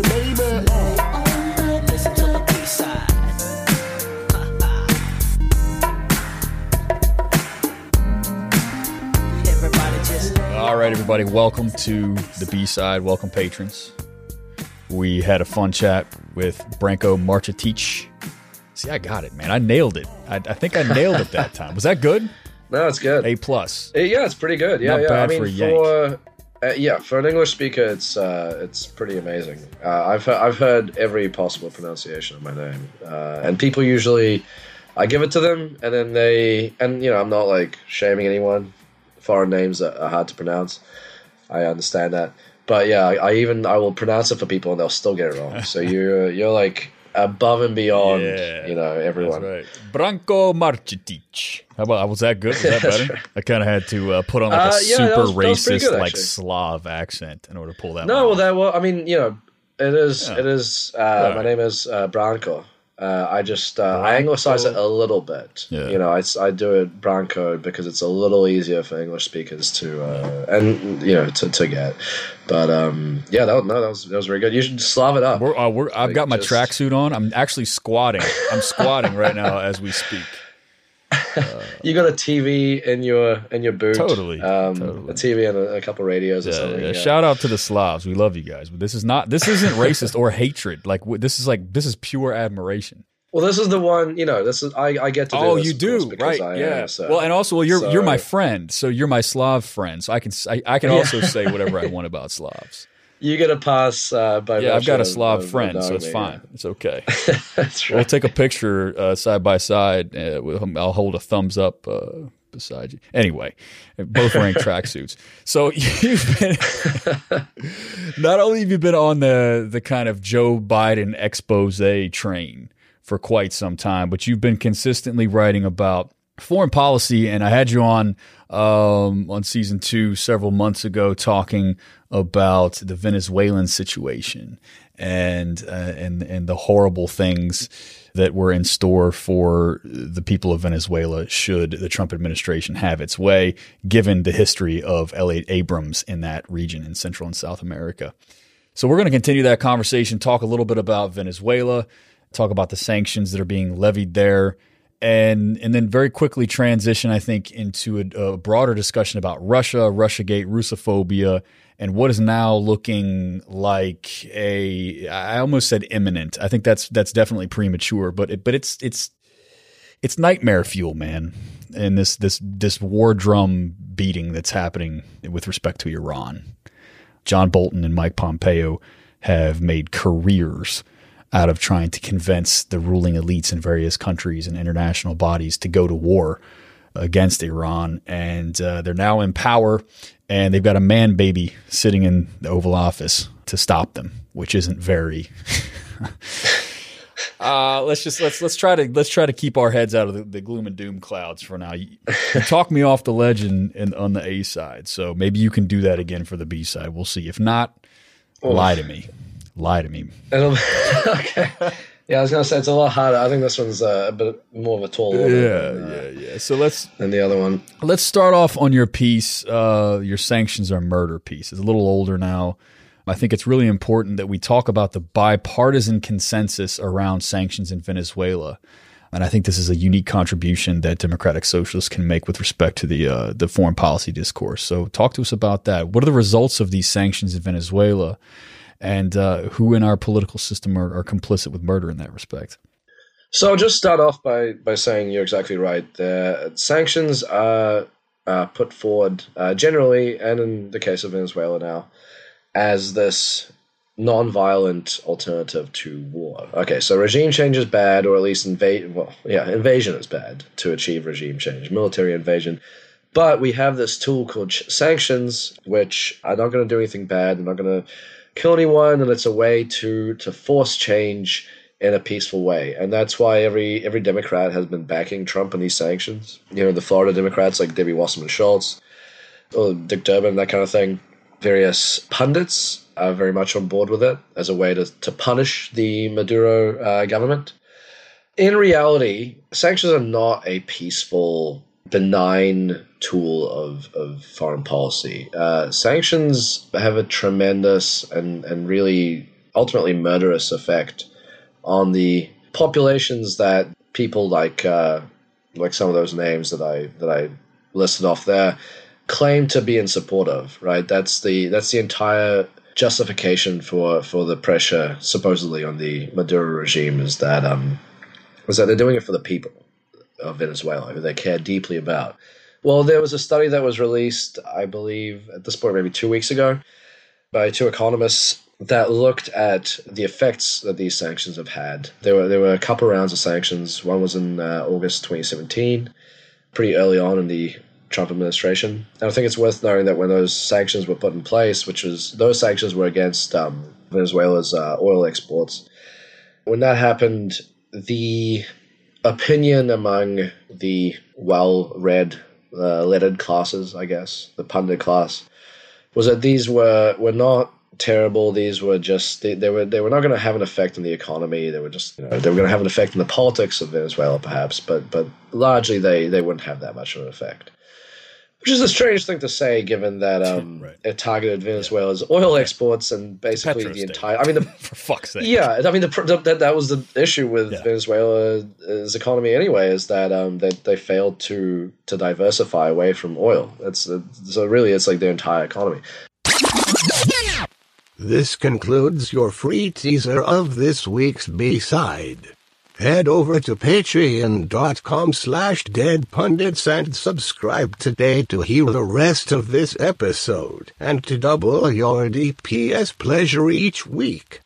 baby, baby. Listen to the B-side. Everybody just All right, everybody, welcome to the B side. Welcome, patrons. We had a fun chat with Branko Marcetic. See, I got it, man. I nailed it. I, I think I nailed it that time. Was that good? No, it's good. A plus. Yeah, it's pretty good. Yeah, Not yeah. bad I mean, for a Yank. for uh, yeah, for an English speaker, it's uh, it's pretty amazing. Uh, I've he- I've heard every possible pronunciation of my name, uh, and people usually, I give it to them, and then they, and you know, I'm not like shaming anyone. Foreign names that are hard to pronounce. I understand that, but yeah, I, I even I will pronounce it for people, and they'll still get it wrong. so you're you're like above and beyond, Yeah, you know, everyone. That's right. Branko Marcetic. How about was that good? Was that better? right. I kind of had to uh, put on like a Uh, yeah, super was- that was pretty racist, good, like. Slav accent in order to pull that. No, well, that well, I mean, you know, it is. Yeah. It is. Uh, Right. My name is uh, Branko. Uh, I just uh, I anglicize it a little bit. Yeah. You know, I, I do it Branko because it's a little easier for English speakers to uh, and you know to, to get. But um, yeah, that was, no, that was that was very good. You should slav it up. We're, uh, we're, I've Like, got my just- tracksuit on. I'm actually squatting. I'm squatting right now as we speak. You got a TV in your in your boot. Totally, Um, totally. A TV and a, a couple radios or something. yeah. yeah. Shout out to the Slavs. We love you guys. But this is not. This isn't racist or hatred. Like this is like this is pure admiration. Well, this is the one. You know, this is I, I get to. Do Oh, you do because right? I yeah. am, so- well, and also, well, you're so- you're my friend, so you're my Slav friend. So I can I can Yeah. also say whatever I want about Slavs. You get a pass uh, by. Yeah, I've got a Slav friend, so it's fine. It's okay. That's right. We'll take a picture uh, side by side. Uh, I'll hold a thumbs up uh, beside you. Anyway, both wearing tracksuits. So you've been not only have you been on the the kind of Joe Biden expose train for quite some time, but you've been consistently writing about foreign policy. And I had you on um, on season two several months ago talking about the Venezuelan situation and uh, and and the horrible things that were in store for the people of Venezuela should the Trump administration have its way, given the history of Elliott Abrams in that region in Central and South America. So we're going to continue that conversation, talk a little bit about Venezuela, talk about the sanctions that are being levied there, and and then very quickly transition, I think, into a, a broader discussion about Russia, RussiaGate, Russophobia, and what is now looking like a I almost said imminent. I think that's that's definitely premature, but it, but it's it's it's nightmare fuel, man. And this this this war drum beating that's happening with respect to Iran. John Bolton and Mike Pompeo have made careers out of trying to convince the ruling elites in various countries and international bodies to go to war against Iran. And uh, they're now in power, and they've got a man baby sitting in the Oval Office to stop them, which isn't very. Uh, let's just let's let's try to let's try to keep our heads out of the, the gloom and doom clouds for now. You, you talk me off the ledge in, in, on the A side, so maybe you can do that again for the B side. We'll see. If not, lie to me, lie to me. Okay. Yeah, I was gonna say it's a lot harder. I think this one's uh, a bit more of a tall order Yeah, than, uh, yeah, yeah. So let's and the other one. let's start off on your piece. Uh, your sanctions are murder piece. It's a little older now. I think it's really important that we talk about the bipartisan consensus around sanctions in Venezuela. And I think this is a unique contribution that Democratic Socialists can make with respect to the uh, the foreign policy discourse. So, talk to us about that. What are the results of these sanctions in Venezuela, and uh, who in our political system are, are complicit with murder in that respect? So I'll just start off by, by saying you're exactly right. Sanctions are uh, put forward uh, generally, and in the case of Venezuela now, as this non-violent alternative to war. Okay, so regime change is bad, or at least invade. Well, yeah, invasion is bad to achieve regime change, military invasion. But we have this tool called sanctions, which are not going to do anything bad. They're not going to kill anyone, and it's a way to to force change in a peaceful way. And that's why every every Democrat has been backing Trump in these sanctions. You know, the Florida Democrats like Debbie Wasserman Schultz, or Dick Durbin, that kind of thing. Various pundits are very much on board with it as a way to, to punish the Maduro uh, government. In reality, sanctions are not a peaceful, benign tool of, of foreign policy. Uh, sanctions have a tremendous and, and really ultimately murderous effect on the populations that people like uh, like some of those names that I that I listed off there claim to be in support of. Right. That's the that's the entire justification for for the pressure supposedly on the Maduro regime is that um was that they're doing it for the people of Venezuela who they care deeply about. Well, there was a study that was released, I believe, at this point maybe two weeks ago, by two economists that looked at the effects that these sanctions have had. There were there were a couple rounds of sanctions. One was in uh, August 2017, pretty early on in the Trump administration. And I think it's worth noting that when those sanctions were put in place, which was those sanctions were against um, Venezuela's uh, oil exports, when that happened, the opinion among the well-read, uh, lettered classes, I guess, the pundit class, was that these were were not terrible. These were just they, they were they were not going to have an effect on the economy. They were just you know, they were going to have an effect on the politics of Venezuela, perhaps, but but largely they they wouldn't have that much of an effect. Which is a strange thing to say, given that um, Right. it targeted Venezuela's oil exports and basically Petro the entire. I mean, the For fuck's sake. yeah, I mean the, pr- that that was the issue with Yeah. Venezuela's economy anyway, is that um they, they failed to to diversify away from oil. That's uh, so really it's like their entire economy. This concludes your free teaser of this week's B-side. Head over to patreon.com slash deadpundits and subscribe today to hear the rest of this episode and to double your DPS pleasure each week.